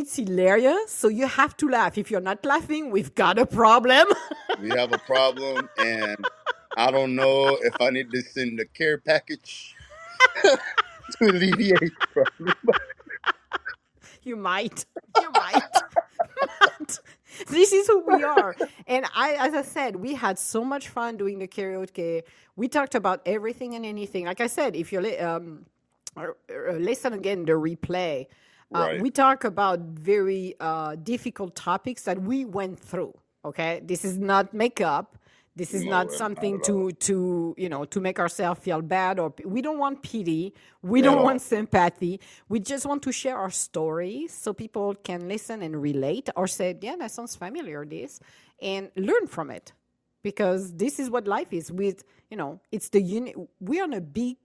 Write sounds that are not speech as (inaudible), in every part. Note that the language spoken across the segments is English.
it's hilarious. So you have to laugh. If you're not laughing, we've got a problem. (laughs) We have a problem, and I don't know if I need to send a care package (laughs) to alleviate the problem. (laughs) you might. You might. this is who we are. And I, as I said, we had so much fun doing the karaoke. We talked about everything and anything. Like I said, if you um, or listen again the replay, uh, we talk about very uh, difficult topics that we went through. Okay, this is not makeup. This is No, not not something at to to you know to make ourselves feel bad or we don't want pity. We At don't want sympathy. We just want to share our stories so people can listen and relate or say, yeah, that sounds familiar, this, and learn from it. Because this is what life is. With you know, it's the uni- we're on a big,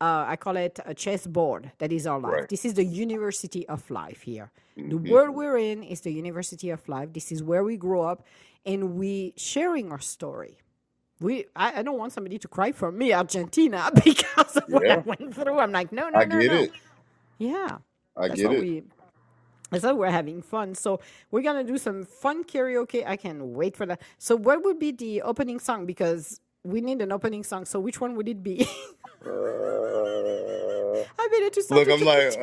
uh, I call it a chessboard. That is our life. Right. This is the university of life here. The world we're in is the university of life. This is where we grow up, and we sharing our story. We, I, I don't want somebody to cry for me, Argentina, (laughs) because of what I went through. I'm like, no, no, I no, get no. it. Yeah, I that's get it. we. That's why we're having fun. So we're gonna do some fun karaoke. I can wait for that. So what would be the opening song? Because we need an opening song. So which one would it be? (laughs) Uh, I made it to look, I'm like,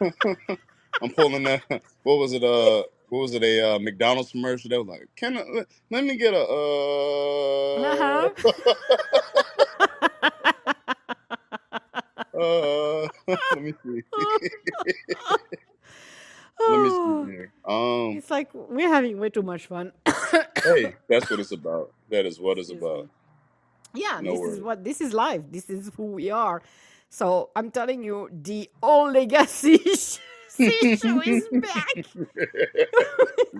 uh, (laughs) I'm pulling that. What was it? Uh, what was it? A uh, McDonald's commercial? They was like, "Can I, let, let me get a uh, (laughs) uh, (laughs) let me see, let me Oh, see here. Um, it's like we're having way too much fun. hey, (coughs) that's what it's about. That is what it's Excuse me. Yeah, No this is what this is life. This is who we are. So I'm telling you, the old legacy issue is (laughs) back. (laughs)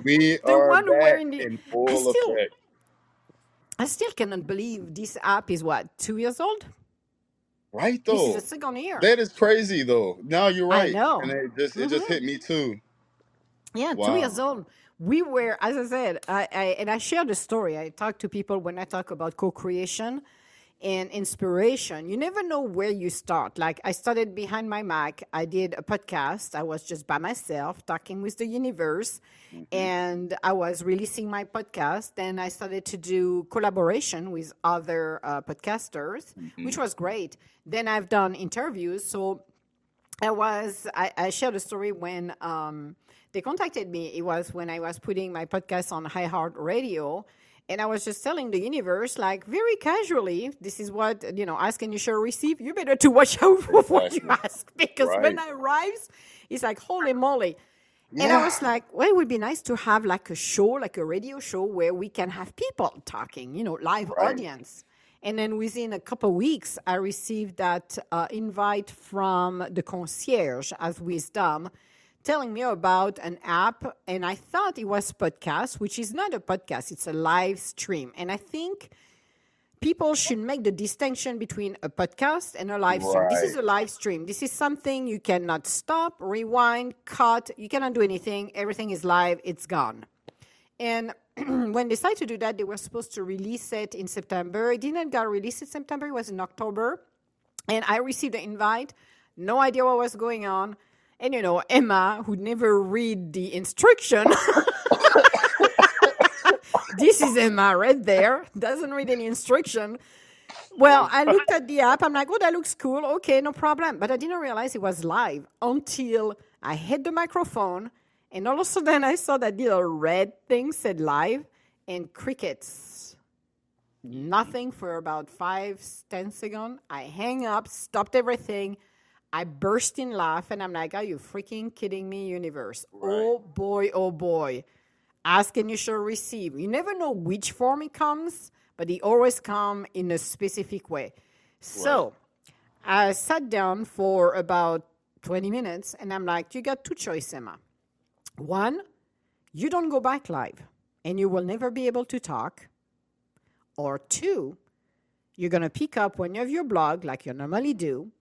we (laughs) The are one back wearing the- in I full still- effect. I still cannot believe this app is what two years old. Right This though. is the second year. That is crazy though. Now you're right. I know. And it just it just mm-hmm. hit me too. Yeah, two years old. We were, as I said, I, I and I share the story. I talk to people when I talk about co-creation and inspiration. You never know where you start. Like I started behind my Mac. I did a podcast. I was just by myself talking with the universe, and I was releasing my podcast. Then I started to do collaboration with other uh, podcasters, which was great. Then I've done interviews. So I was I, I shared a story when um, they contacted me. It was when I was putting my podcast on iHeartRadio, and I was just telling the universe, like very casually, this is what you know. Ask and you shall receive. You better to watch out for what you ask because when Right. I arrives, it's like holy moly. And I was like, well, it would be nice to have like a show, like a radio show where we can have people talking, you know, live Right. audience. And then within a couple weeks, I received that uh, invite from the concierge as Wisdom telling me about an app. And I thought it was podcast, which is not a podcast, it's a live stream. And I think people should make the distinction between a podcast and a live stream. This is a live stream. This is something you cannot stop, rewind, cut. You cannot do anything. Everything is live, it's gone. And (clears throat) when they decided to do that, they were supposed to release it in September. It didn't get released in September, it was in October. And I received the invite, no idea what was going on. And you know, Emma, who never read the instruction, (laughs) this is Emma right there, doesn't read any instruction. Well, I looked at the app. I'm like, oh, that looks cool. Okay, no problem. But I didn't realize it was live until I hit the microphone. And all of a sudden, I saw that little red thing said live and crickets. Nothing for about five, ten seconds. I hang up, stopped everything. I burst in laugh and I'm like, are you freaking kidding me, universe? Oh boy, oh boy. Ask and you shall receive. You never know which form it comes, but it always come in a specific way. So I sat down for about 20 minutes and I'm like, you got two choices, Emma. One, you don't go back live and you will never be able to talk. Or two, you're going to pick up when you have your blog like you normally do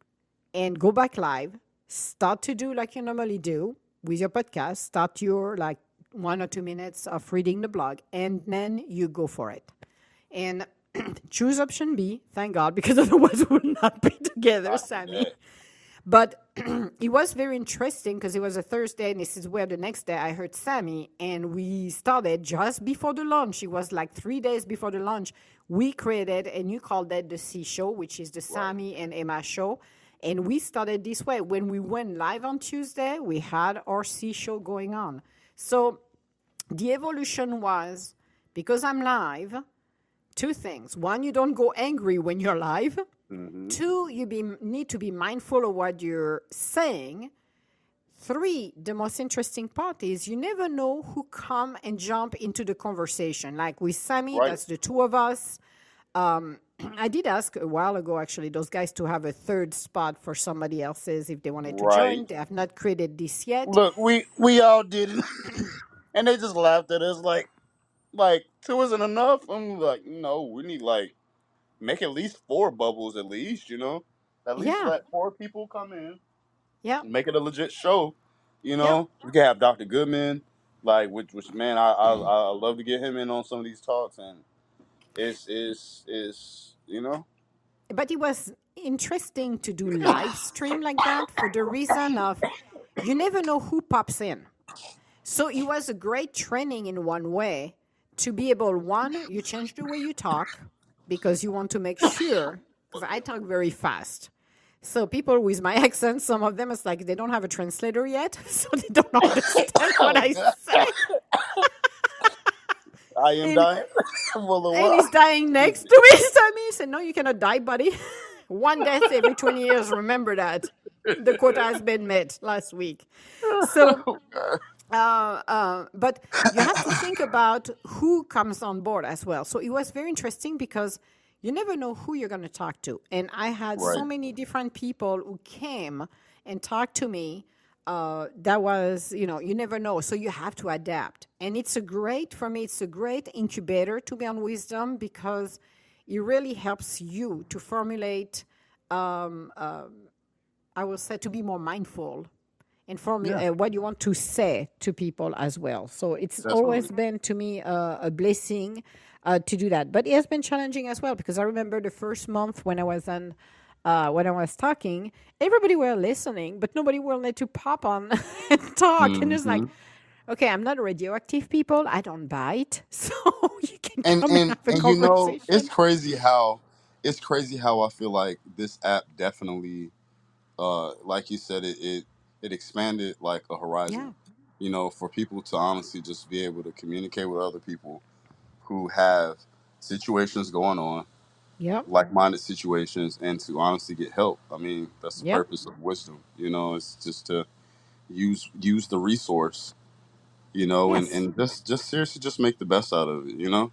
and go back live, start to do like you normally do with your podcast, start your like one or two minutes of reading the blog, and then you go for it. And (clears throat) choose option B, thank God, because (laughs) otherwise we would not be together, ah, Sami. But (clears throat) it was very interesting because it was a Thursday, and this is where the next day I heard Sami, and we started just before the launch. It was like three days before the launch. We created, and you called that the See show, which is the Sami and Emma show. And we started this way. When we went live on Tuesday, we had our See show going on. So the evolution was because I'm live, two things. One, you don't go angry when you're live. Two, you be, need to be mindful of what you're saying. Three, the most interesting part is you never know who come and jump into the conversation. Like with Sami, Right. that's the two of us. Um, (clears throat) I did ask a while ago, actually, those guys to have a third spot for somebody else's if they wanted to join. Right. They have not created this yet. Look, we we all did it, (coughs) and they just laughed at us like, like two isn't enough. I'm like, no, we need like make at least four bubbles at least, you know, at least Yeah. let four people come in, Yeah. make it a legit show. You know, we can have Dr. Goodman, like which which man, I I I love to get him in on some of these talks, and it's is is you know, but it was interesting to do (laughs) live stream like that for the reason of you never know who pops in. So it was a great training in one way to be able one you change the way you talk because you want to make sure because i talk very fast. So people with my (laughs) accent some of them it's like they don't have a translator yet (laughs) so they don't understand what i say I am And- dying. (laughs) and he's dying next to me. (laughs) So he said, No, you cannot die, buddy. (laughs) One death every 20 years. Remember that. The quota has been met last week. So, uh, uh, but you have to think about who comes on board as well. So it was very interesting because you never know who you're going to talk to. And I had so many different people who came and talked to me uh, that was you know you never know. So you have to adapt. And it's a great for me it's a great incubator to be on wisdom because it really helps you to formulate um, um, i will say to be more mindful and formulate Yeah. uh, what you want to say to people as well. So it's always been to me uh, a blessing uh, to do that. But it has been challenging as well because i remember the first month when i was on uh, when I was talking, everybody were listening, but nobody wanted to pop on (laughs) and talk. And it's like, Mm-hmm. okay, I'm not radioactive people. I don't bite, (laughs) so you can and come and, and have a and you know conversation. it's crazy how it's crazy how I feel like this app definitely uh like you said it it, it expanded like a horizon yeah, you know for people to honestly just be able to communicate with other people who have situations going on yep, like-minded situations and to honestly get help I mean that's the yep, purpose of wisdom you know it's just to use use the resource you know and yes, and just just seriously just make the best out of it you know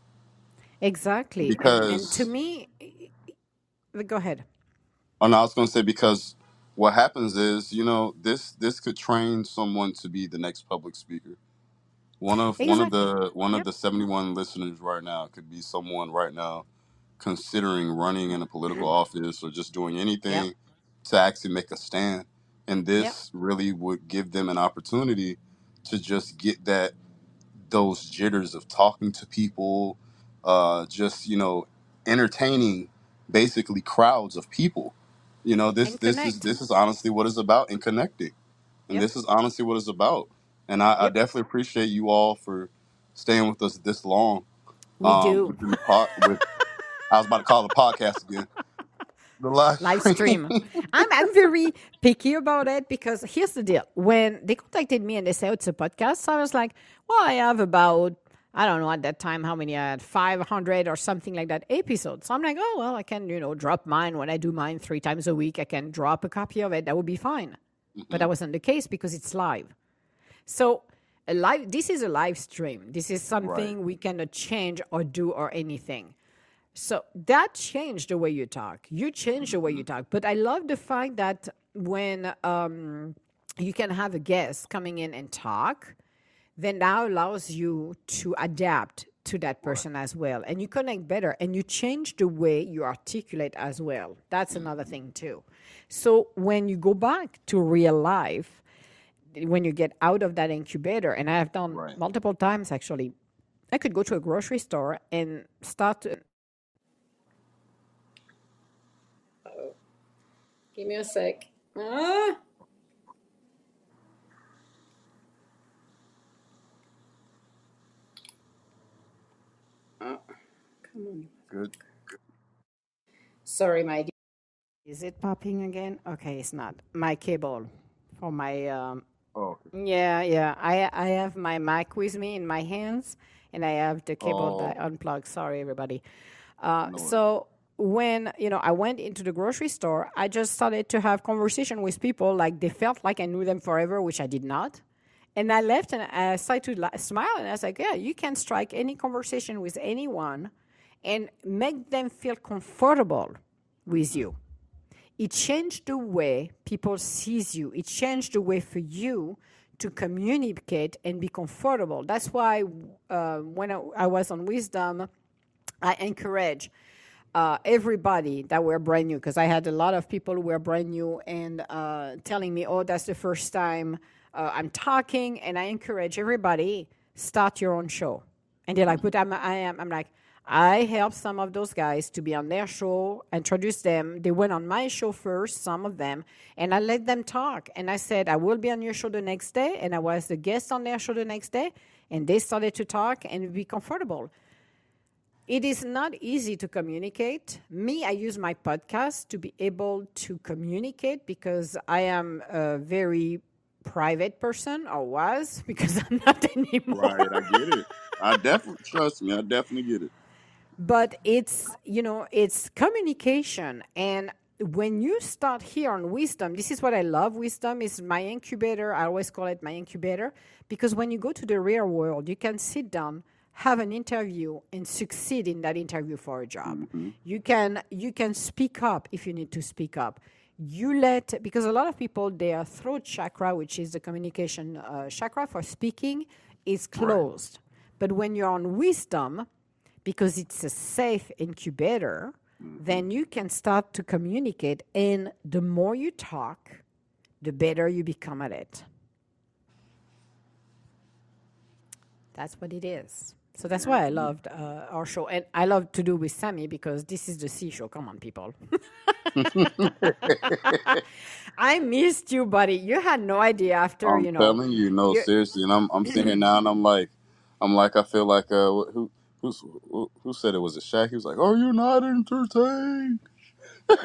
exactly. And and to because me, go ahead. Oh no, I was going to say because what happens is, you know, this this could train someone to be the next public speaker. One of one of Exactly. the one of Yep, the 71 listeners right now could be someone right now considering running in a political office or just doing yep, anything to actually make a stand. And yep, this really would give them an opportunity to just get that those jitters of talking to people, uh, just you know, entertaining basically crowds of people. You know, this and this is connect. this is honestly what it's about in connecting, and Yep, this is honestly what it's about. And I, I yep, definitely appreciate you all for staying with us this long. we Um, do. the pod, with I was about to call the podcast again. The live live stream. I'm I'm very picky about it because here's the deal. When they contacted me and they said "Oh, it's a podcast, so I was like, well, I have about I don't know at that time how many uh, I had 500 or something like that episodes. So I'm like, oh well, I can you know drop mine when I do mine three times a week. I can drop a copy of it. That would be fine. But that wasn't the case because it's live. So a live this is a live stream. This is right. something we cannot change or do or anything. So that changed the way you talk. You changed the way you talk. But I love the fact that when um, you can have a guest coming in and talk, then that allows you to adapt to that person as well. And you connect better and you change the way you articulate as well. That's another thing, too. So when you go back to real life, when you get out of that incubator, and I have done Right. multiple times actually, I could go to a grocery store and start. Give me a sec. Ah. Ah, come on. Good. Sorry, my dear. Is it popping again? Okay, it's not. My cable for my um, Oh, okay. yeah, yeah. I I have my mic with me in my hands, and I have the cable Oh. that I unplugged. Sorry, everybody. Uh, No so when you know I went into the grocery store, I just started to have conversation with people like they felt like I knew them forever, which I did not. And I left and I started to smile, and I was like, "Yeah, you can strike any conversation with anyone, and make them feel comfortable with you." it changed the way people sees you it changed the way for you to communicate and be comfortable that's why uh, when I, I was on wisdom i encourage uh, everybody that were brand new because i had a lot of people who were brand new and uh, telling me oh that's the first time uh, i'm talking and i encourage everybody start your own show and they're like but i'm, I am, I'm like I helped some of those guys to be on their show, introduce them. They went on my show first, some of them, and I let them talk. And I said, I will be on your show the next day. And I was the guest on their show the next day. And they started to talk and be comfortable. It is not easy to communicate. Me, I use my podcast to be able to communicate because I am a very private person, or was, (laughs) because I'm not (laughs) anymore. Right, I get it. I definitely trust me. I definitely get it. but it's you know it's communication and when you start here on wisdom this is what i love wisdom is my incubator i always call it my incubator because when you go to the real world you can sit down have an interview and succeed in that interview for a job you can you can speak up if you need to speak up you let because a lot of people their throat chakra which is the communication uh, chakra for speaking is closed but when you're on wisdom because it's a safe incubator, then you can start to communicate. And the more you talk, the better you become at it. That's what it is. So that's why I loved uh, our show. And I love to do with Sami because this is the See show. Come on, people. (laughs) I missed you, buddy. You had no idea after, I'm you know. telling you, no, you- seriously. And I'm I'm sitting here now, and I'm like, I'm like, I feel like uh, wh- who who's, who who said it was a Shaq? He was like, "Are you not entertained?" (laughs)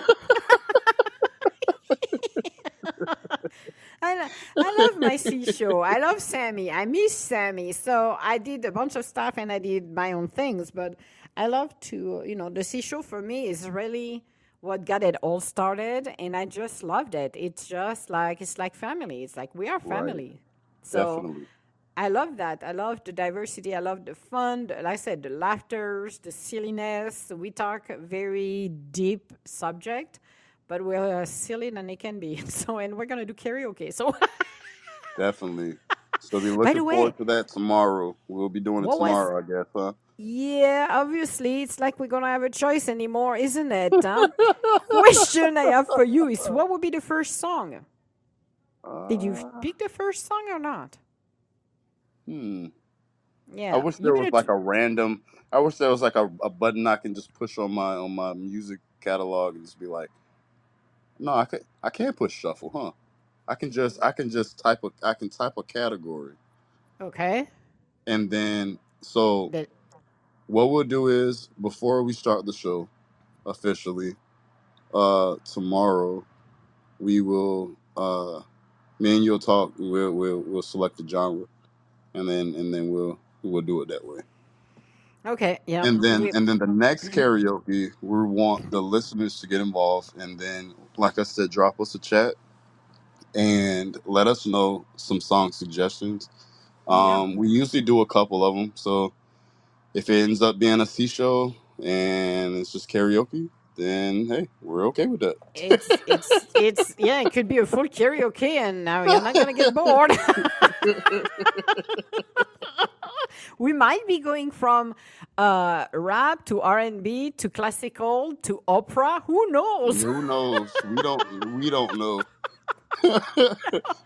I, I love my See show. I love Sami. I miss Sami. So I did a bunch of stuff and I did my own things. But I love to, you know, the See show for me is really what got it all started. And I just loved it. It's just like, it's like family. It's like we are Right, family. So definitely. I love that. I love the diversity. I love the fun. the- Like I said, the laughters, the silliness. We talk very deep subject, but we're as silly than it can be. (laughs) So, and we're gonna do karaoke. So, (laughs) Definitely. So be looking way, forward to that tomorrow. We'll be doing it what was? tomorrow, I guess, huh? Yeah, obviously, it's like we're gonna have a choice anymore, isn't it? Huh? Question I have for you is, what would be the first song? Did you Uh, pick the first song or not? hmm. Yeah. I wish there was like a random. I wish there was like a, a button I can just push on my on my music catalog and just be like, no, I can I can't push shuffle, huh? I can just I can just type a I can type a category okay. and then so The, what we'll do is before we start the show officially, uh, tomorrow we will uh me and you'll talk. We'll we'll we'll select the genre and then and then we'll we'll do it that way. Okay. Yeah. And then We, and then the next mhm. karaoke, we want the listeners to get involved and then like I said, drop us a chat and let us know some song suggestions. Yeah. Um, we usually do a couple of them, so if it ends up being a C show and it's just karaoke, then hey, we're okay with that. It's it's it's yeah, it could be a full karaoke and now you're not gonna get bored. (laughs) (laughs) (laughs) we might be going from uh, rap to R and B to classical to opera. Who knows? Who knows? We don't we don't know. (laughs)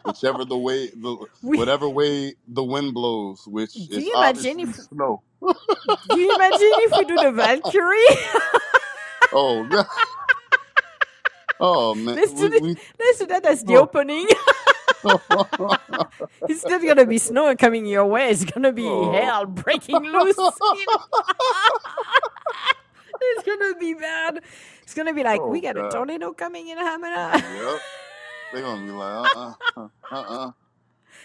Whichever the way, the We, whatever way the wind blows, which do is you imagine if (laughs) snow. do you imagine if we do the Valkyrie? Oh God. Oh man, let's do we the, let's do that as the Oh, opening. (laughs) it's not gonna be snow coming your way. It's gonna be oh. hell breaking loose. (laughs) It's gonna be bad. It's gonna be like we Oh got a tornado coming in Hamina. Yep. They're gonna be like, uh, uh, uh, uh.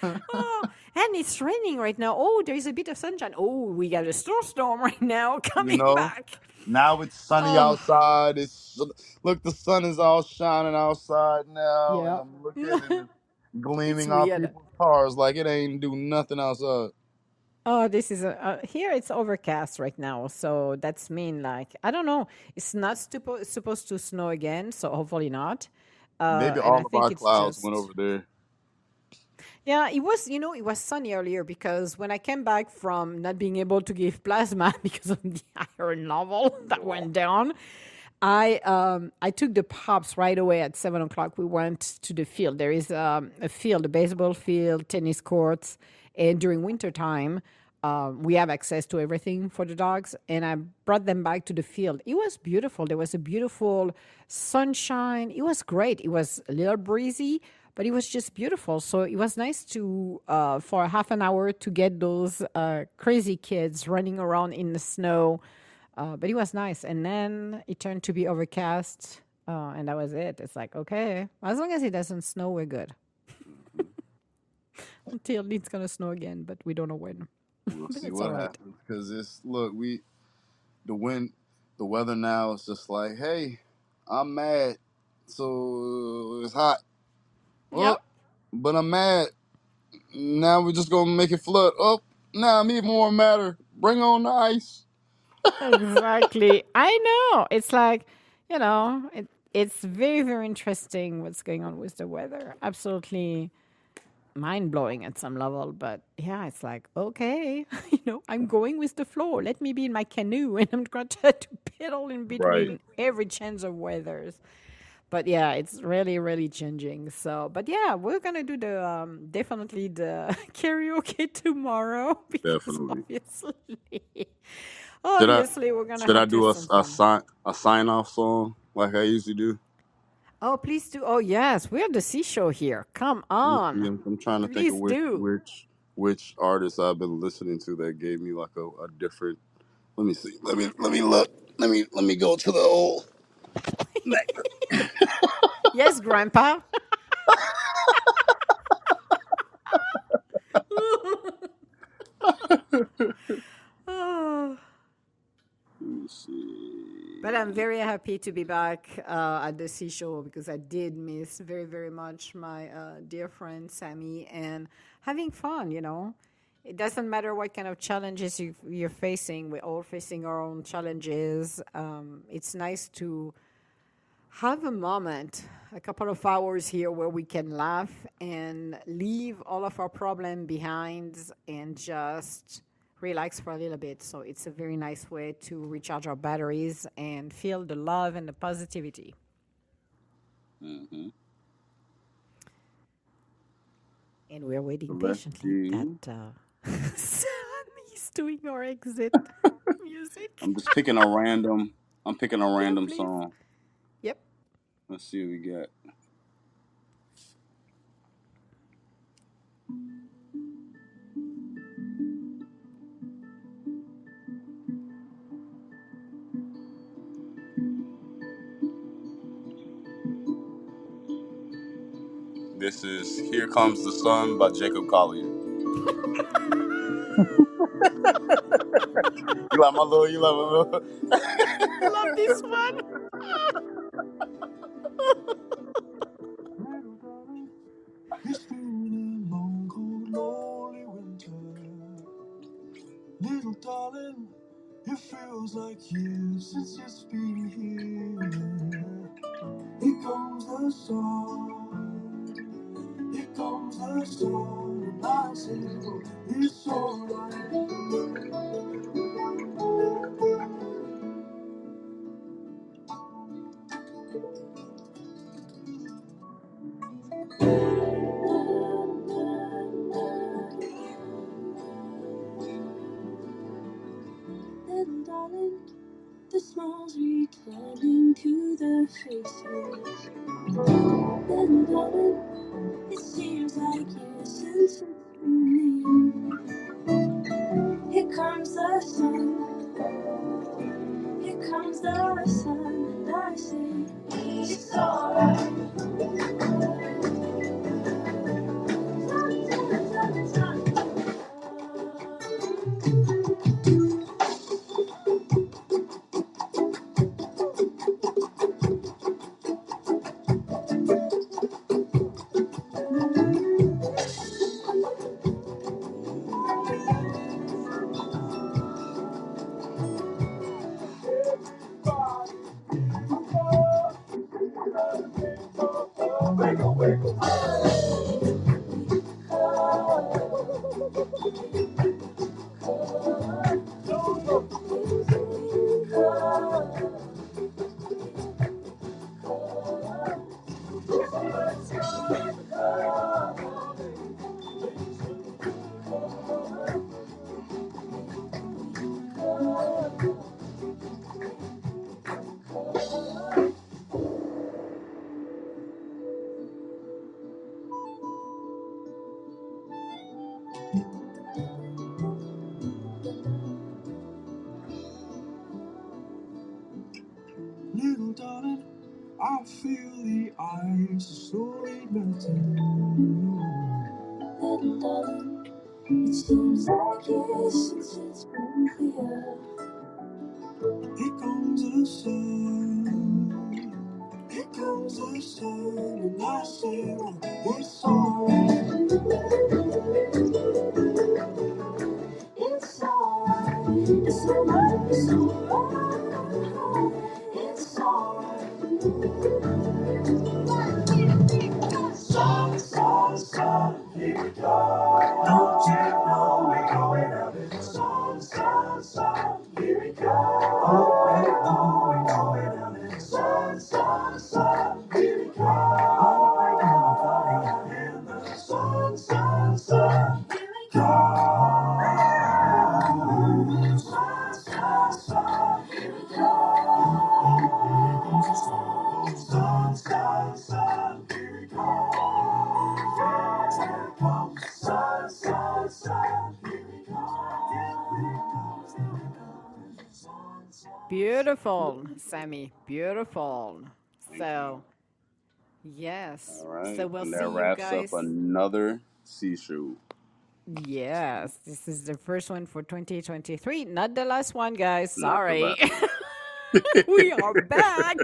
(laughs) oh, and it's raining right now. Oh, there is a bit of sunshine. Oh, we got a snowstorm right now You coming know, back. now it's sunny Oh, outside. It's look, the sun is all shining outside now, yeah. I'm looking and it's it's gleaming off people's cars like it ain't do nothing outside. Oh, this is a, uh, here. It's overcast right now, so that's mean like I don't know. It's not suppo- supposed to snow again, so hopefully not. Uh, Maybe all of our clouds went over there. yeah. It was you know it was sunny earlier because when I came back from not being able to give (laughs) plasma because of the (laughs) iron level that went down, I um I took the pops right away at seven o'clock. We went to the field. There is um, a field, a baseball field, tennis courts, and during winter time, um, we have access to everything for the dogs. And I brought them back to the field. It was beautiful. There was a beautiful sunshine. It was great. It was a little breezy, but it was just beautiful. So it was nice to uh, for half an hour to get those uh, crazy kids running around in the snow uh, but it was nice. And then it turned to be overcast, uh, and that was it. It's like, okay, as long as it doesn't snow, we're good. (laughs) Until it's going to snow again, but we don't know when. We'll (laughs) see what right. happens because it's look we the wind the weather now is just like hey I'm mad so it's hot oh Yep, but I'm mad now we're just gonna make it flood oh now I'm even more madder bring on the ice exactly. I know. It's like, you know, it, it's very, very interesting what's going on with the weather. Absolutely mind blowing at some level, but yeah, it's like, okay, (laughs) you know, I'm going with the flow. Let me be in my canoe and I'm going to try to pedal in right between every change of weathers. But yeah, it's really, really changing. So, but yeah, we're gonna do the um, definitely the (laughs) karaoke (laughs) tomorrow because definitely obviously, Oh, should I obviously, we're gonna I have to do a, some a fun. sign a sign off song like I usually do Oh, please do. Oh, yes, we're the See show here. Come Let me see, on, I'm, I'm trying to think please of which do. which which artist I've been listening to that gave me like a, a different let me see let me let me look let me let me go to the old yes, Grandpa. (laughs) (laughs) See But I'm very happy to be back uh, at the See show because I did miss very, very much my uh, dear friend Sami and having fun, you know. It doesn't matter what kind of challenges you, you're facing, we're all facing our own challenges. Um, it's nice to have a moment, a couple of hours here where we can laugh and leave all of our problem behind and just relax for a little bit. So it's a very nice way to recharge our batteries and feel the love and the positivity. hmm And we're waiting patiently that uh, (laughs) Sami's doing our exit (laughs) music. I'm just picking a random. I'm picking a random please. song. Yep. Let's see what we got. This is "Here Comes the Sun" by Jacob Collier. (laughs) You like my little? You like my little? I love this one. Beautiful, Sami. Beautiful. So, yes. All right. So we'll and see that you wraps guys. up another See show. Yes, this is the first one for 2023. Not the last one, guys. Sorry. (laughs) we are back.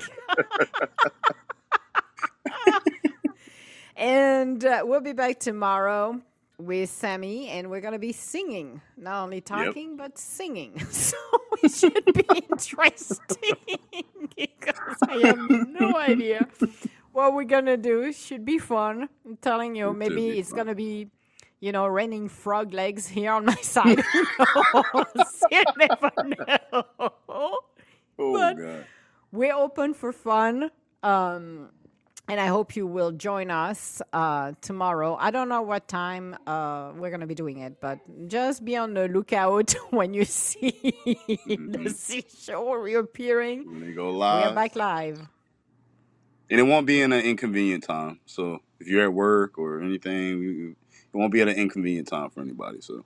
(laughs) (laughs) and uh, we'll be back tomorrow with Sami, and we're going to be singing. Not only talking, but singing. (laughs) So it should be (laughs) interesting (laughs) because I have no idea what we're going to do. Should be fun. I'm telling you, It maybe it's going to be. You know, raining frog legs here on my side. You never know. Oh But- god. We're open for fun. Um, and I hope you will join us uh, tomorrow. I don't know what time uh, we're going to be doing it, but just be on the lookout (laughs) when you see the See show reappearing. When they go live. We're back live. And it won't be in an inconvenient time. So if you're at work or anything, it won't be at an inconvenient time for anybody. So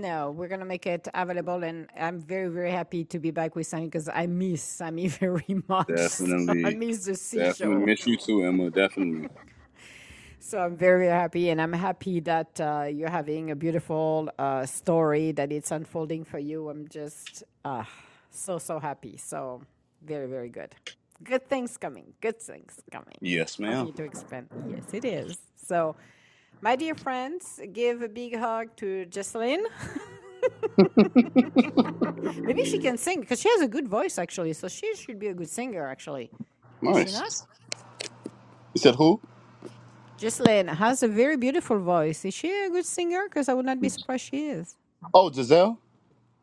No, we're going to make it available. And I'm very, very happy to be back with Sami because I miss Sami (laughs) very much. Definitely. I miss the See show. definitely miss you too, Emma. Definitely. (laughs) So I'm very, very happy, and I'm happy that uh, you're having a beautiful uh, story that it's unfolding for you. I'm just uh, so, so happy. So very, very good. Good things coming. Good things coming. Yes, ma'am. to expand. Yes, it is. So, my dear friends, give a big hug to Jocelyn. (laughs) Maybe she can sing because she has a good voice, actually. So she should be a good singer, actually. Is? Nice. You said who? Jocelyn has a very beautiful voice. Is she a good singer? Because I would not be surprised she is. Oh, Giselle.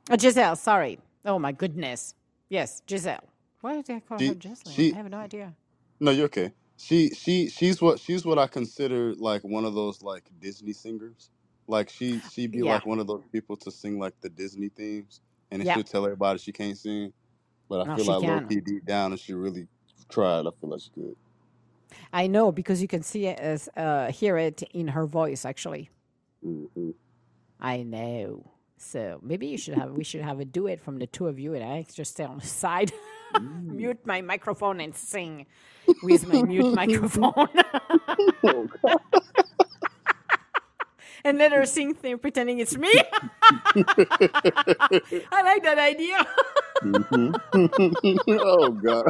Oh, Giselle, sorry. Oh, my goodness. Yes, Giselle. Why did I call her She Jocelyn? she I have no idea. no, you're okay. She she she's what she's what I consider like one of those like Disney singers. Like she she'd be Yeah. like one of those people to sing like the Disney themes. and Yeah. she'll tell everybody she can't sing. But I No, feel she like low can. key deep down, if she really tried, I feel like she could. I know because you can see it as uh, hear it in her voice. Actually, hmm I know. So maybe you should have we should have a duet from the two of you, and I just stay on the (laughs) side, mute my microphone, and sing with my mute (laughs) microphone, Oh, (laughs) and let her sing, pretending it's me. (laughs) I like that idea. Mhm. oh God!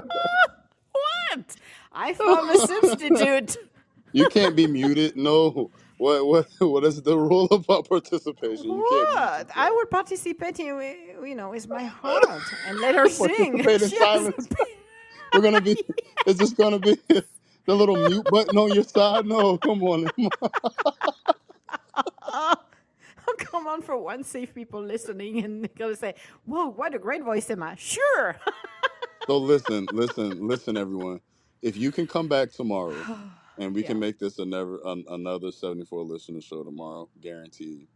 what? I found a substitute. You can't be muted. No. What what (laughs) what is the rule (laughs) about participation? You can't What? I would participate in, wi- you know, with my heart and let her sing. (laughs) Participate in She has silence. We're gonna be. It's just gonna be the little mute button on your side. No, come on. Oh, come on, for once, save people listening and they're gonna say, "Whoa, what a great voice, Emma." Sure. So listen, listen, listen, everyone. If you can come back tomorrow, (sighs) (sighs) and we yeah. can make this another an, another seventy four listener show tomorrow, guaranteed.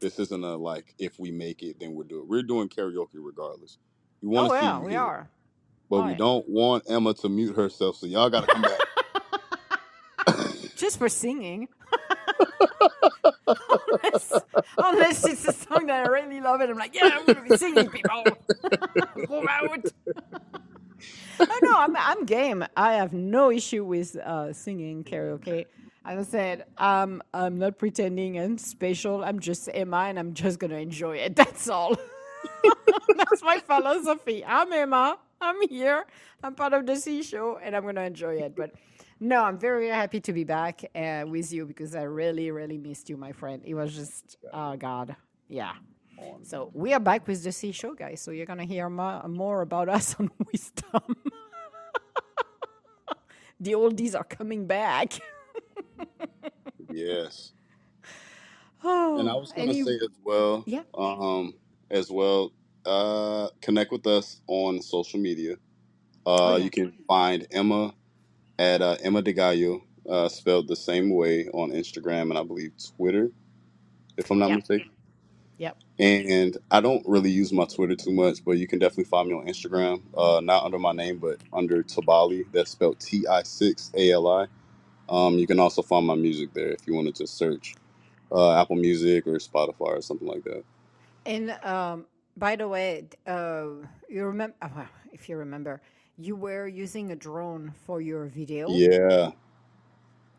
This isn't a like if we make it, then we'll do it. We're doing karaoke regardless. We want Oh to see yeah, you we do it, are. but Oh we yeah. don't want Emma to mute herself. So y'all got to come back. (laughs) Just for singing. (laughs) unless, unless it's a song that I really love and I'm like, yeah, I'm gonna be singing, people. (laughs) Go out. (laughs) oh no, I'm I'm game. I have no issue with uh, singing karaoke. As I said, um, I'm not pretending I'm special. I'm just Emma, and I'm just gonna enjoy it. (laughs) That's all. (laughs) That's my philosophy. I'm Emma. I'm here. I'm part of the See show, and I'm gonna enjoy it. But no, I'm very happy to be back uh, with you because I really, really missed you, my friend. It was just, oh God, yeah. So we are back with the See show, guys. So you're gonna hear more, more about us on (laughs) Wisdom. the oldies are coming back. yes. (sighs) Oh, And I was gonna any, say as well, yeah. um, as well, uh, connect with us on social media. Oh Uh, yeah. you can find Emma at uh, Emma DeGallo, uh, spelled the same way on Instagram and I believe Twitter, if I'm not Yeah. mistaken. Yep. And I don't really use my Twitter too much, but you can definitely find me on Instagram, uh, not under my name, but under Tabali. That's spelled T I six A L I. Um, you can also find my music there if you want to just search uh, Apple Music or Spotify or something like that. And um, by the way, d- uh, you remember? if you remember, you were using a drone for your video. Yeah,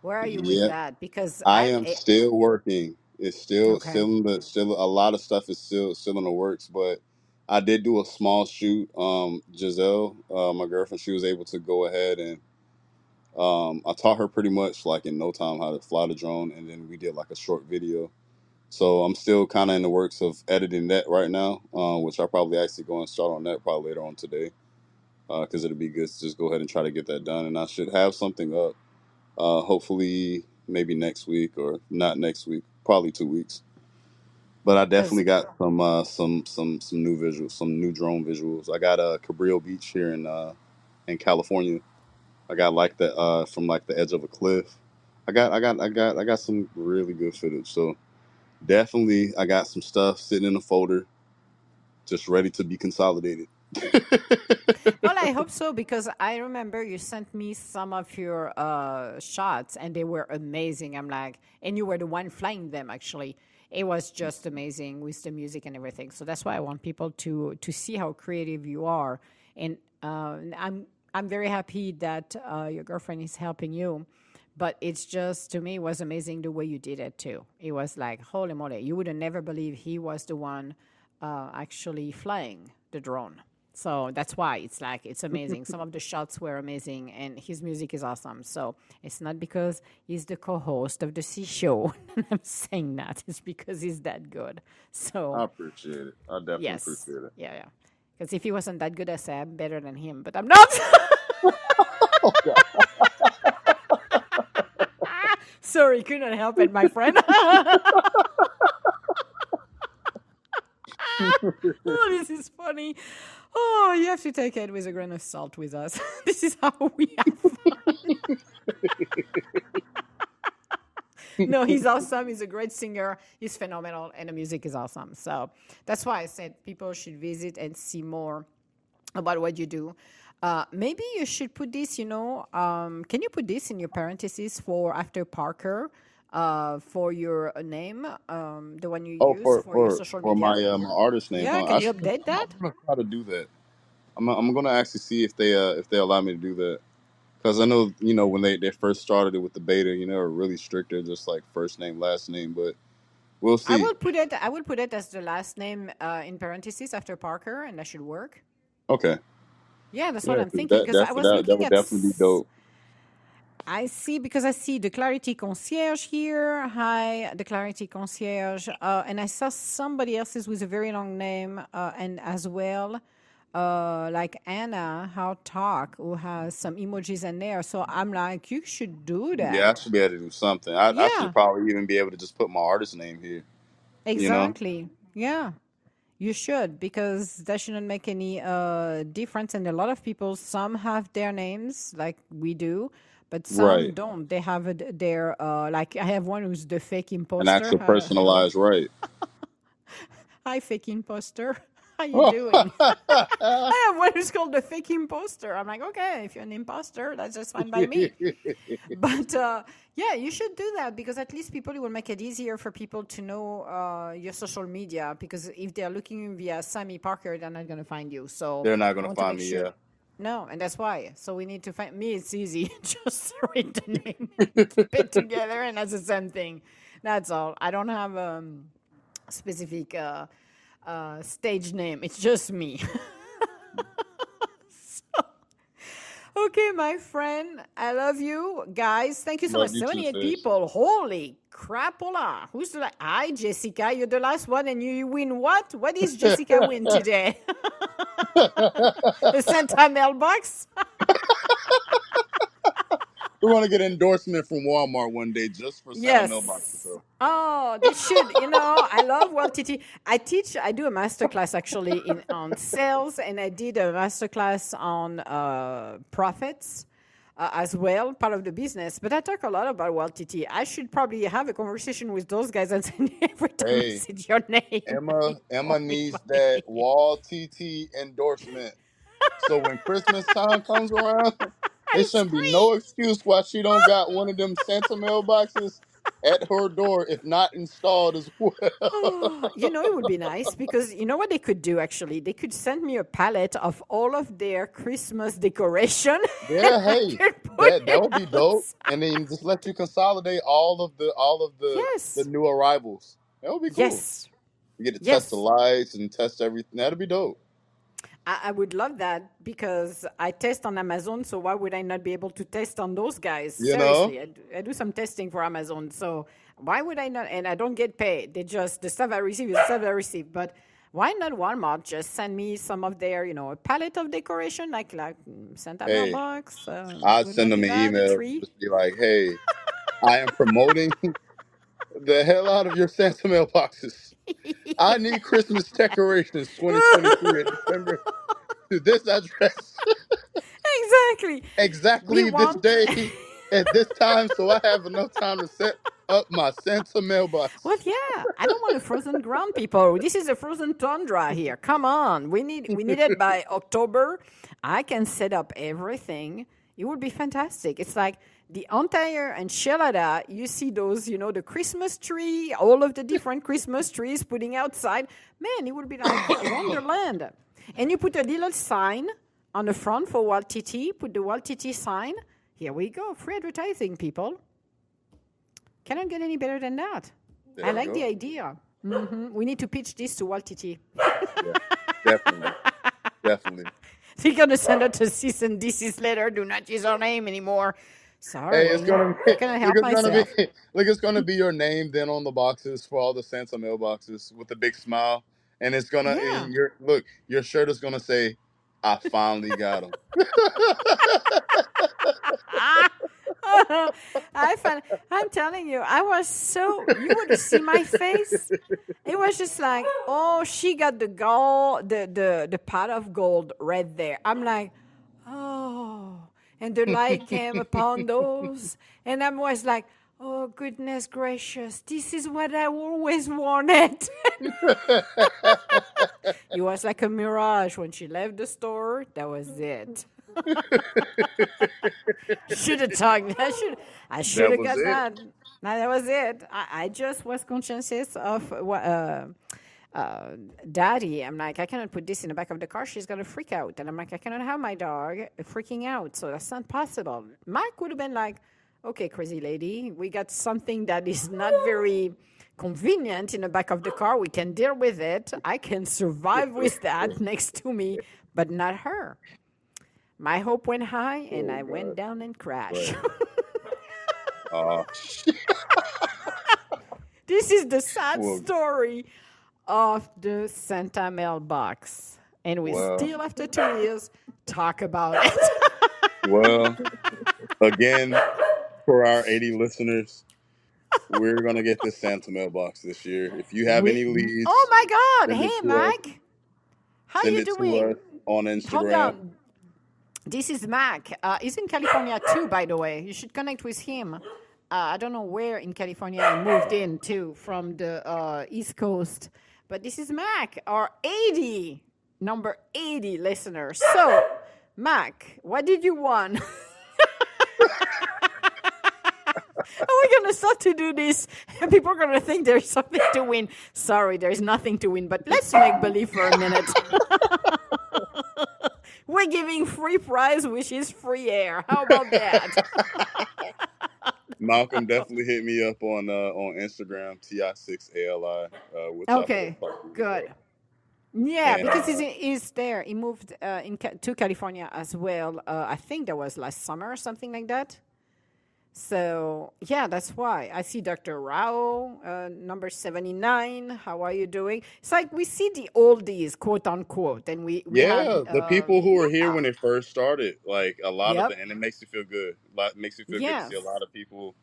Where are you with yeah. that? Because I I, am still working. It's still okay, still in the still a lot of stuff is still still in the works, but I did do a small shoot. Um, Giselle, uh, my girlfriend, she was able to go ahead and um, I taught her pretty much like in no time how to fly the drone, and then we did like a short video. So I'm still kind of in the works of editing that right now, uh, which I'll probably actually go and start on that probably later on today, because it'll be good to just go ahead and try to get that done, and I should have something up uh, hopefully maybe next week or not next week, probably two weeks. But I definitely got some uh, some some some new visuals, some new drone visuals. I got uh, Cabrillo Beach here in uh, in California. I got like the uh, from like the edge of a cliff. I got I got I got I got some really good footage. So definitely I got some stuff sitting in a folder, just ready to be consolidated. (laughs) Well, I hope so because I remember you sent me some of your uh, shots and they were amazing. I'm like, and you were the one flying them actually. It was just amazing with the music and everything. So that's why I want people to to see how creative you are. And uh, I'm I'm very happy that uh, your girlfriend is helping you. But it's just to me it was amazing the way you did it too. It was like holy moly, you would have never believe he was the one uh, actually flying the drone. So that's why it's like it's amazing. (laughs) Some of the shots were amazing, and his music is awesome. So it's not because he's the co-host of the See Show. (laughs) I'm saying that. It's because he's that good. So I appreciate it. I definitely yes, appreciate it. yeah, yeah. Because if he wasn't that good, I say I'm better than him, but I'm not. Oh (laughs) Sorry, couldn't help it, my friend. oh, this is funny. Oh, you have to take it with a grain of salt with us. (laughs) this is how we have fun. (laughs) no, he's awesome. He's a great singer. He's phenomenal, and the music is awesome. So that's why I said people should visit and see more about what you do. Uh, maybe you should put this, you know, um, can you put this in your parentheses for after Parker uh, for your name, um, the one you Oh, use for for your for social for media? my uh, my artist name, Yeah, huh? can I you should. update I'm that? gonna try to do that. I'm I'm gonna actually see if they uh if they allow me to do that because I know you know when they they first started it with the beta, you know, they were really strict. They're just like first name, last name, but we'll I see. will put it. I will put it as the last name uh, in parentheses after Parker, and that should work. Okay, Yeah, that's what yeah, I'm 'cause thinking that because I was that that looking would at. definitely be s- dope. I see because I see the Clarity Concierge here. Hi, the Clarity Concierge, uh, and I saw somebody else's with a very long name, uh, and as well, uh, like Anna, how talk, who has some emojis in there. So I'm like, you should do that. Yeah, I should be able to do something. I I should probably even be able to just put my artist name here. You know? exactly. Yeah. You should because that shouldn't make any uh, difference. And a lot of people, some have their names like we do, but some Right. don't. They have their uh, like I have one who's the fake An imposter. actual Uh, personalized right. (laughs) hi fake imposter. (laughs) How you doing? (laughs) I have one who's called the fake imposter. I'm like, okay, if you're an imposter, that's just fine by me. But uh, yeah, you should do that because at least people it will make it easier for people to know uh, your social media. Because if they're looking via Sami Parker, they're not going to find you. So They're not gonna find me. sure. Yeah. No, and that's why. So we need to find me. It's (laughs) easy. Just read the name, keep it together, and that's the same thing. That's all. I don't have um, a specific uh, uh, stage name. It's just me. (laughs) Okay, my friend, I love you. Guys, thank you so Love much. you 78 sis. people. Holy crapola. Who's the? Hi, Jessica. You're the last one, and you win what? What is Jessica win (laughs) today? (laughs) the Santa mailbox? (laughs) We want to get endorsement from Walmart one day just for. Yes. So. Oh, they should. You know, I love World TT. I teach. I do a master class actually in on sales, and I did a master class on uh, profits uh, as well, part of the business. But I talk a lot about World TT. I should probably have a conversation with those guys and (laughs) say every time I Hey, say your name. Emma, (laughs) Emma needs that. Wall TT endorsement. So when Christmas time comes around, It's shouldn't be no excuse why she don't got one of them Santa mailboxes at her door, if not installed as (laughs) well. Oh, you know, it would be nice because you know what they could do actually? They could send me a palette of all of their Christmas decoration (laughs) Yeah, I hey, could put that that it would be dope. outside. And then just let you consolidate all of the all of the the Yes. new arrivals. That would be cool. Yes. You get to test the Yes. lights and test everything. That'd be dope. I, I would love that because I test on Amazon, so why would I not be able to test on those guys? You know? Seriously, I do, I do some testing for Amazon, so why would I not? And I don't get paid. They just the stuff I receive is the stuff I receive. But why not Walmart just send me some of their, you know, a palette of decoration like like mm, Santa Hey, mailbox? Uh, I'll would send not them an. A email, tree. just be like, "Hey, I am promoting (laughs) the hell out of your Santa mailboxes. I need Christmas decorations 2023 in December to this address exactly. We exactly this want. day at this time, so I have enough time to set up my Santa mailbox." Well, yeah, I don't want a frozen ground, people. This is a frozen tundra here. Come on, we need we need it by October. I can set up everything. It would be fantastic. It's like the entire enchilada. You see those, you know, the Christmas tree, all of the different Christmas trees putting outside. Man, it would be like (coughs) wonderland. And you put a little sign on the front for Walt TT. Put the Walt TT sign. Here we go. Free advertising, people. Cannot get any better than that. There I like go. the idea. hmm We need to pitch this to Walt TT. Yeah, definitely, definitely. (laughs) They're gonna send out a cease and desist letter. Do not use our name anymore. Sorry, Hey, it's gonna be I cannot look. help It's gonna be look. (laughs) It's gonna be your name then on the boxes for all the Santa mailboxes with a big smile, and it's gonna Yeah. and your look. Your shirt is gonna say, "I finally got him." (laughs) I found, I'm telling you, I was so you would see my face. It was just like, oh, she got the gold, the the the pot of gold right there. I'm like, oh, and the light (laughs) came upon those, and I was like, Oh, goodness gracious. This is what I always wanted. (laughs) it was like a mirage. When she left the store, that was it. (laughs) should have talked. I should. I should have got it. that. No, that was it. I, I just was conscious of what. Uh, uh, daddy, I'm like, I cannot put this in the back of the car. She's gonna freak out, and I'm like, I cannot have my dog freaking out. So that's not possible. Mike would have been like, okay, crazy lady, we got something that is not very convenient in the back of the car. We can deal with it. I can survive with that (laughs) next to me, but not her. My hope went high, and I went down and crashed. Uh, (laughs) this is the sad Well- story of the Santa mailbox. And we Wow. still, after two years, talk about it. (laughs) well, again, for our 80 listeners, we're gonna get this Santa mailbox this year. If you have We- any leads, oh my God. Hey, to us. Mac. How send you doing? to on Hold Instagram. on. This is Mac. Uh, he's in California too, by the way. You should connect with him. Uh, I don't know where in California he moved in to from the uh, East Coast. But this is Mac, our 80, number 80 listener. So, Mac, what did you want? (laughs) Are we going to start to do this? (laughs) People are going to think there's something to win. Sorry, there's nothing to win, but let's make believe for a minute. (laughs) We're giving free prize, which is free air. How about that? Malcolm definitely hit me up on uh, on Instagram ti6ali. Uh, we'll chop it Okay, up, talk to you good. Yeah, And, because uh, he's, he's there. He moved uh, in to California as well. Uh, I think that was last summer or something like that. So yeah, that's why I see Dr. Rao, uh, number seventy nine. How are you doing? It's like we see the oldies, quote unquote, and we, we Yeah, have, the uh, people who were here yeah. when it first started, like a lot Yep. of it, and it makes you feel good. Lot makes you feel good to see a lot of people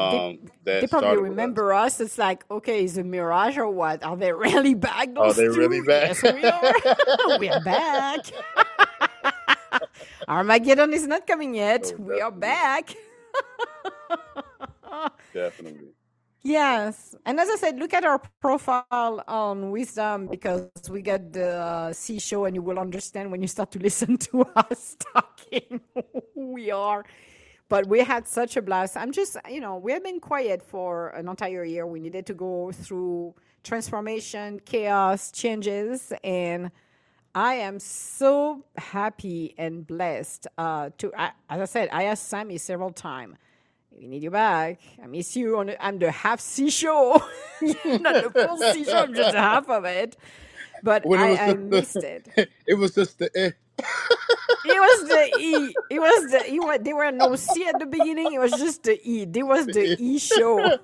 They, um, that they probably started with us. remember us. It's like, okay, is it mirage or what? Are they (laughs) really back? Are Those they really two? back? Yes, we are. (laughs) we are back. (laughs) Armageddon is not coming yet. Oh, we are definitely. back. Definitely. Yes. And as I said, look at our profile on Wisdom because we got the uh, See show and you will understand when you start to (laughs) listen to us (laughs) talking who we are. But we had such a blast. I'm just, you know, we have been quiet for an entire year. We needed to go through transformation, chaos, changes, and I am so happy and blessed uh, to. I, as I said, I asked Sami several times. We need you back. I miss you. On the, I'm the half C show, (laughs) not the full C show. I'm just half of it. But When it I, was I missed the, (laughs) it. it was just the eh. (laughs) It was the E. It was the E. There were no C at the beginning. It was just the E. There was the E show.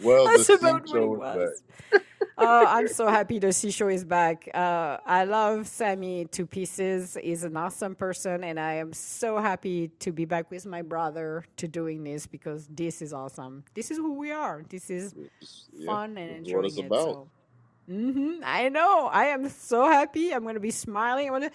Well, the That's C about what it show was. back. Oh, I'm so happy the See show is back. Uh, I love Sami to pieces. He's an awesome person, and I am so happy to be back with my brother to doing this because this is awesome. This is who we are. This is Yeah, fun and that's what enjoying it's it. about. So. hmm I know. I am so happy. I'm going to be smiling. I'm gonna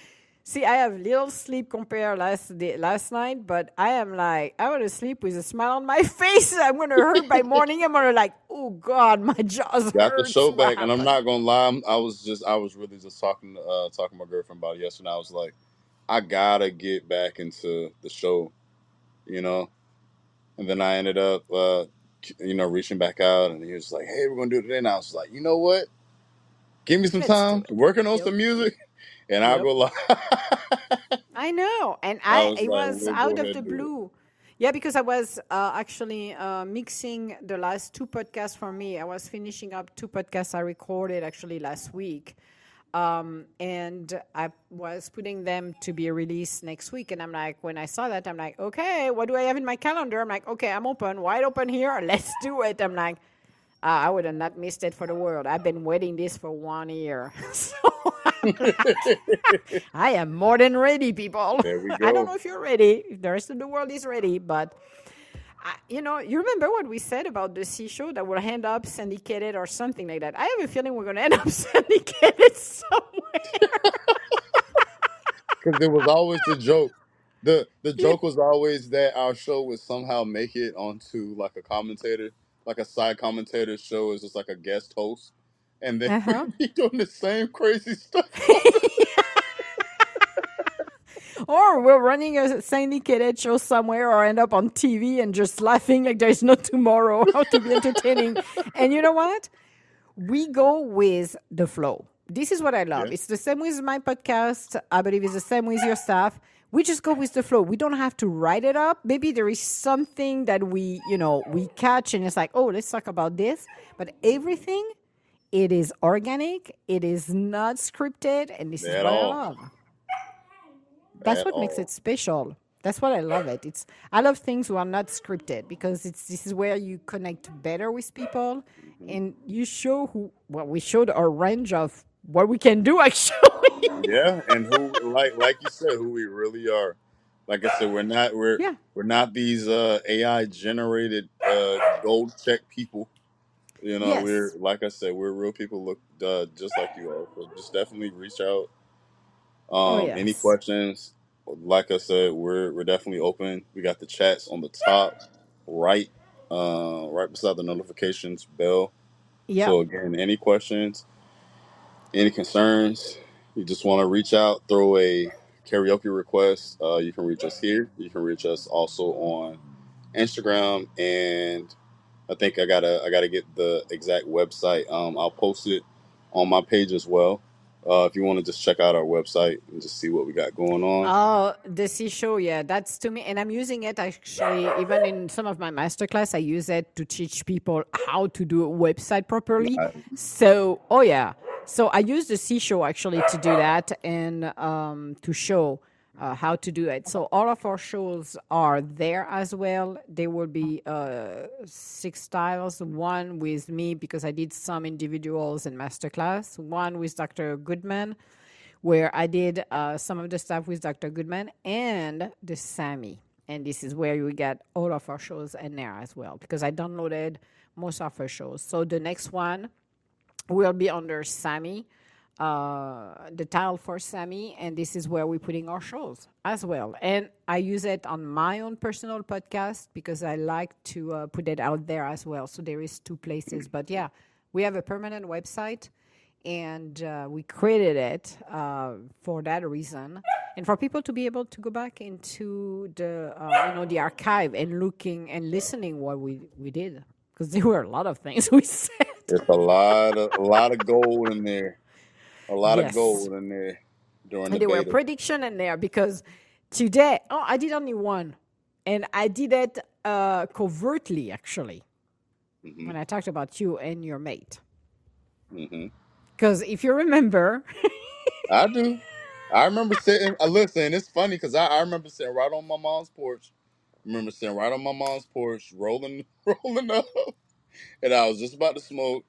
see. I have little sleep compared last day, last night, but I am like I want to sleep with a smile on my (laughs) face. I'm going to hurt by morning. I'm going to like, oh God, my jaws Got the show back, and I'm not gonna lie. I was just, I was really just talking, uh, talking to my girlfriend about it yesterday. I was like, I gotta get back into the show, you know. And then I ended up, uh, you know, reaching back out, and he was like, "Hey, we're gonna do it today." And I was like, "You know what? Give me some time, working on some music, and I'll go live." (laughs) I know, and I I was it like, was "We'll out of the do it." blue. Yeah, because I was uh, actually uh, mixing the last two podcasts for me. I was finishing up two podcasts I recorded actually last week, um, and I was putting them to be released next week. And I'm like, when I saw that, I'm like, okay, what do I have in my calendar? I'm like, okay, I'm open, wide open here. (laughs) Let's do it. I'm like, uh, I would have not missed it for the world. I've been waiting this for one year, (laughs) so. (laughs) I am more than ready, people. There we (laughs) I don't know if you're ready, if the rest of the world is ready, but I, you know, you remember what we said about the See show that will end up syndicated or something like that. I have a feeling we're going (laughs) to end up syndicated somewhere. Because it was always the joke the the joke was always that our show would somehow make it onto like a commentator, like a side commentator show is just like a guest host, and then (laughs) Uh huh. we'd be doing the same crazy stuff. (laughs) or we're running a syndicated show somewhere or end up on TV and just laughing like there's no tomorrow, (laughs) how to be entertaining. and you know what? We go with the flow. This is what I love. It's the same with my podcast. I believe it's the same with your stuff. We just go with the flow. We don't have to write it up. Maybe there is something that we, you know, we catch and it's like, oh, let's talk about this. But everything, it is organic. It is not scripted. And this is at what I love. That's at what makes it special. That's what I love it. It's I love things who are not scripted because it's this is where you connect better with people and you show who well we showed our range of what we can do (laughs) actually. Yeah, and who like like you said, who we really are. Like I said, we're not we're yeah. we're not these uh, AI generated uh, gold check people. You know, we're Yes. like I said, we're real people. Look uh, just like you are. So just definitely reach out. Oh Um, any yes. questions? Like I said, we're we're definitely open. We got the chats on the top right, uh, right beside the notifications bell. Yeah. So again, any questions, any concerns, you just want to reach out, throw a karaoke request. Uh, you can reach us here. You can reach us also on Instagram, and I think I gotta I gotta get the exact website. Um, I'll post it on my page as well. Uh, if you want to just check out our website and just see what we got going on. Oh, the See show, yeah, that's to me, and I'm using it actually. Even in some of my masterclass, I use it to teach people how to do a website properly. Nice. So, oh yeah, so I use the See show actually to do that and um, to show uh, how to do it. So all of our shows are there as well. There will be uh, six styles. One with me because I did some individuals in masterclass. One with Dr. Goodman where I did uh, some of the stuff with Dr. Goodman and the Sami. And this is where you get all of our shows in there as well because I downloaded most of our shows. So the next one will be under Sami, uh, the tile for Sami, and this is where we're putting our shows as well. And I use it on my own personal podcast because I like to uh, put it out there as well. So there is two places. But yeah, we have a permanent website and uh, we created it uh, for that reason and for people to be able to go back into the uh, you know the archive and looking and listening what we we did because (laughs) there were a lot of things (laughs) we said There's a lot of a lot of gold in there. A lot of gold in there during the and there were prediction in there because today oh i did only one and i did it uh, covertly actually hmm when i talked about you and your mate because if you remember I do. (laughs) I remember sitting. Uh, listen, it's funny because I, I remember sitting right on my mom's porch. I remember sitting right on my mom's porch, rolling, (laughs) rolling up, and I was just about to smoke.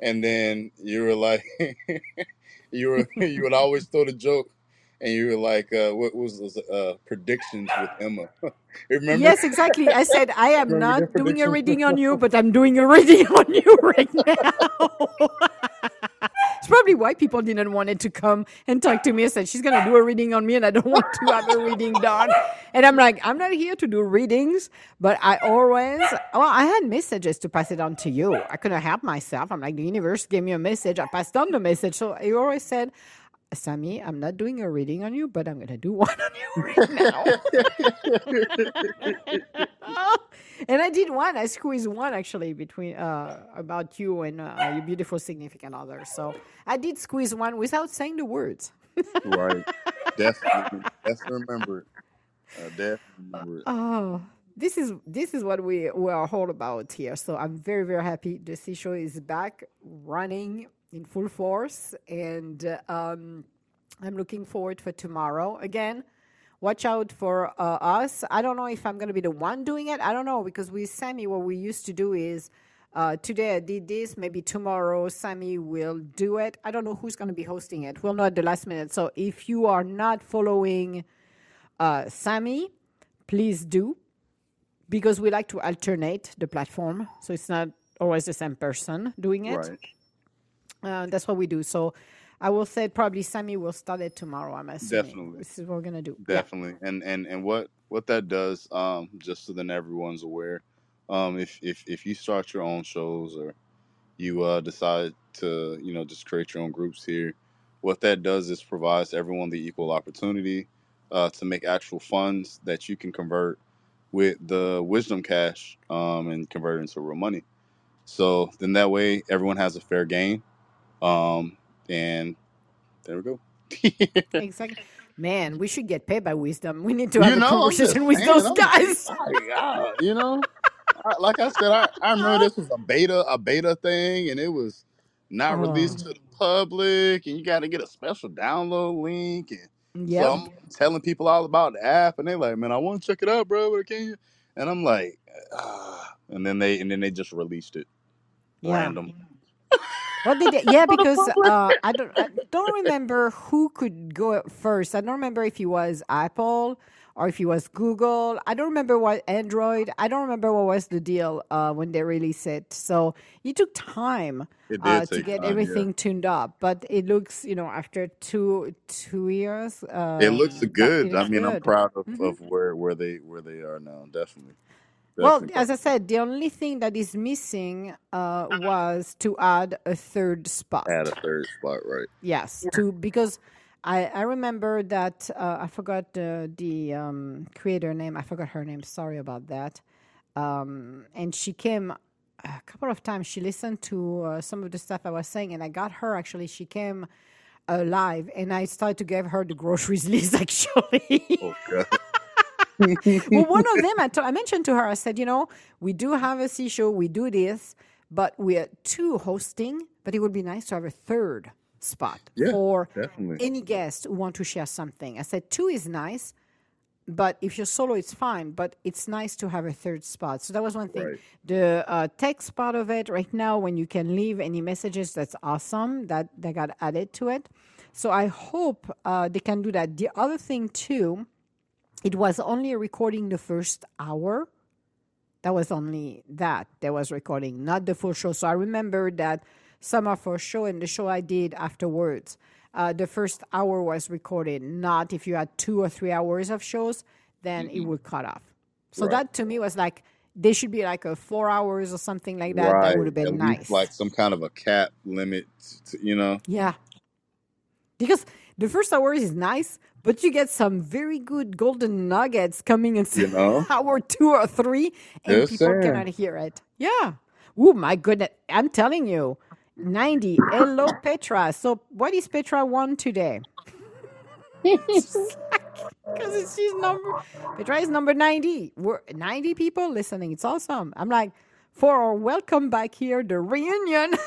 And then you were like, (laughs) you were (laughs) you would always throw the joke, and you were like, uh, what was those uh, predictions with Emma? (laughs) remember? Yes, exactly. I said I am Remember not doing a reading on you, but I'm doing a (laughs) reading on you right now. Probably why people didn't want it to come and talk to me I said she's gonna do a reading on me and I don't want to have a reading done. And I'm like, I'm not here to do readings, but I always well, I had messages to pass it on to you. I couldn't help myself. I'm like, the universe gave me a message, I passed on the message. So I always said, Sami, I'm not doing a reading on you, but I'm going to do (laughs) one on you right now. (laughs) (laughs) and I did one. I squeezed one actually between uh, about you and uh, your beautiful significant other. So I did squeeze one without saying the words. (laughs) right. Definitely. Definitely remember it. Definitely remember. Oh, this is this is what we we are all about here. So I'm very very happy. The See show is back running in full force, and uh, um, I'm looking forward for tomorrow again. Watch out for uh, us. I don't know if I'm going to be the one doing it. I don't know because with Sami, what we used to do is uh, today I did this. Maybe tomorrow Sami will do it. I don't know who's going to be hosting it. We'll know at the last minute. So if you are not following uh, Sami, please do because we like to alternate the platform. So it's not always the same person doing it. Right. Uh, that's what we do. So I will say probably Sami will start it tomorrow. I'm assuming Definitely. this is what we're gonna do. Yeah. Definitely, and and and what what that does, um, just so then everyone's aware, um, if if if you start your own shows or you uh decide to you know just create your own groups here, what that does is provides everyone the equal opportunity uh, to make actual funds that you can convert with the Wisdom Cash um, and convert it into real money. So then that way everyone has a fair game, um, and there we go. Exactly. Man, we should get paid by Wisdom. We need to have You a know, I'm conversation with saying. those I'm guys. God, you know, I, like I said, I, I remember this was a beta, a beta thing, and it was not released Oh, to the public, and you got to get a special download link, and so. I'm telling people all about the app, and they're like, "Man, I want to check it out, bro, but can you?" And I'm like, ah. and then they and then they just released it Yeah. random (laughs) What did they, yeah, because uh, I don't I (laughs) don't remember who could go first. I don't remember if it was Apple or if it was Google. I don't remember what Android. I don't remember what was the deal uh, when they released it. So it took time It uh, to get time, yeah. everything tuned up, but it looks, you know, after two two years, It uh, looks that it good. I looks mean, I'm proud of, hmm of where where they where they are now. Definitely, Well, as. I said, the only thing that is missing uh, was to add a third spot. Add a third spot, right? Yes, to because I I remember that uh, I forgot the the um, creator name. I forgot her name. Sorry about that. Um, and she came a couple of times. She listened to uh, some of the stuff I was saying, and I got her actually. She came uh, live, and I started to give her the groceries (laughs) list actually. Oh God. Well, one of them, (laughs) I, mentioned to her, I said, you know, we do have a See show, we do this, but we're two hosting, but it would be nice to have a third spot Yeah, for definitely. any guest who want to share something. I said, two is nice, but if you're solo, it's fine, but it's nice to have a third spot. So that was one thing. Right. The uh, text part of it, right now, when you can leave any messages, that's awesome. That, that got added to it. So I hope uh, they can do that. The other thing, too, it was only recording the first hour. That was only that there was recording, not the full show. So I remember that some of for show and the show I did afterwards. Uh, the first hour was recorded, not if you had two or three hours of shows, then it would cut off. So Right. that to me was like they should be like a four hours or something like that. That would have been nice. like some kind of a cap limit, to, you know. Yeah. Because the first hour is nice, but you get some very good golden nuggets coming in You know. (laughs) hour two or three, and Just people saying. cannot hear it. Yeah. Oh my goodness. I'm telling you. 90. Hello, Petra. So what is Petra one today? (laughs) Because she's number Petra is number 90. We're 90 people listening. It's awesome. I'm like, for our welcome back here, the reunion. (laughs)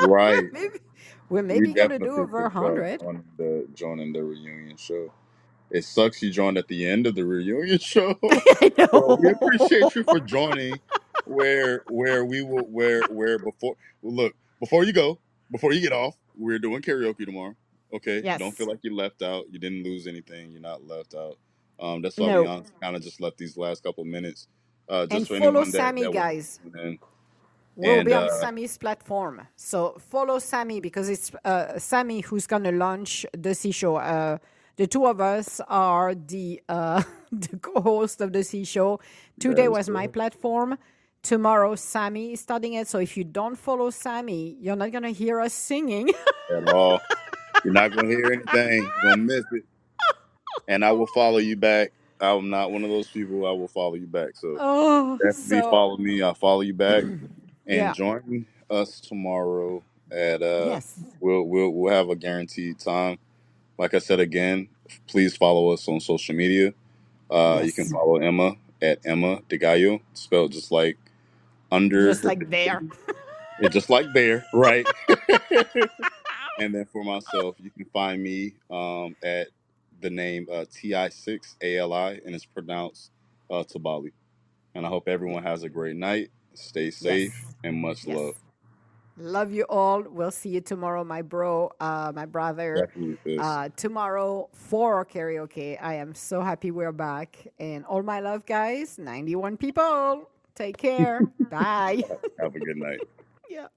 Right. maybe we're We maybe gonna definitely do over start 100. joining the joining the reunion show. It sucks you joined at the end of the reunion (laughs) show. (laughs) I Well, we know. appreciate you for joining. Where where we will where where before look before you go before you get off we're doing karaoke tomorrow. Okay, don't feel yes. like you left out. You didn't lose anything. You're not left out. Um, that's why we No. on kind of just left these last couple minutes, uh, And just for follow anyone that Sami, that was guys. listening. We'll And be on uh, Sami's platform. So follow Sami because it's uh, Sami who's going to launch the See Show. Uh, the two of us are the uh, (laughs) the co-host of the See Show. Today was my platform. Tomorrow, Sami is starting it. So if you don't follow Sami, you're not going to hear us singing. (laughs) at all. You're not gonna hear anything. You're gonna miss it. And I will follow you back. I'm not one of those people. I will follow you back. So oh, definitely so follow me. I'll follow you back. (clears throat) And yeah. join us tomorrow at uh Yes. we'll we'll we'll have a guaranteed time. Like I said again, please follow us on social media. Uh you can Yes. follow Emma at Emma DeGallo, spelled just like under Just like (laughs) there. yeah, just like bear, right? (laughs) (laughs) and then for myself, you can find me um at the name uh TI6ALI and it's pronounced uh Tabali. And I hope everyone has a great night. Stay safe Yes. and much Yes. love. Love you all. We'll see you tomorrow, my bro, uh, my brother. Uh, tomorrow for karaoke. I am so happy we're back. And all my love, guys. 91 people. Take care. (laughs) Bye. Have a good night. (laughs) yeah.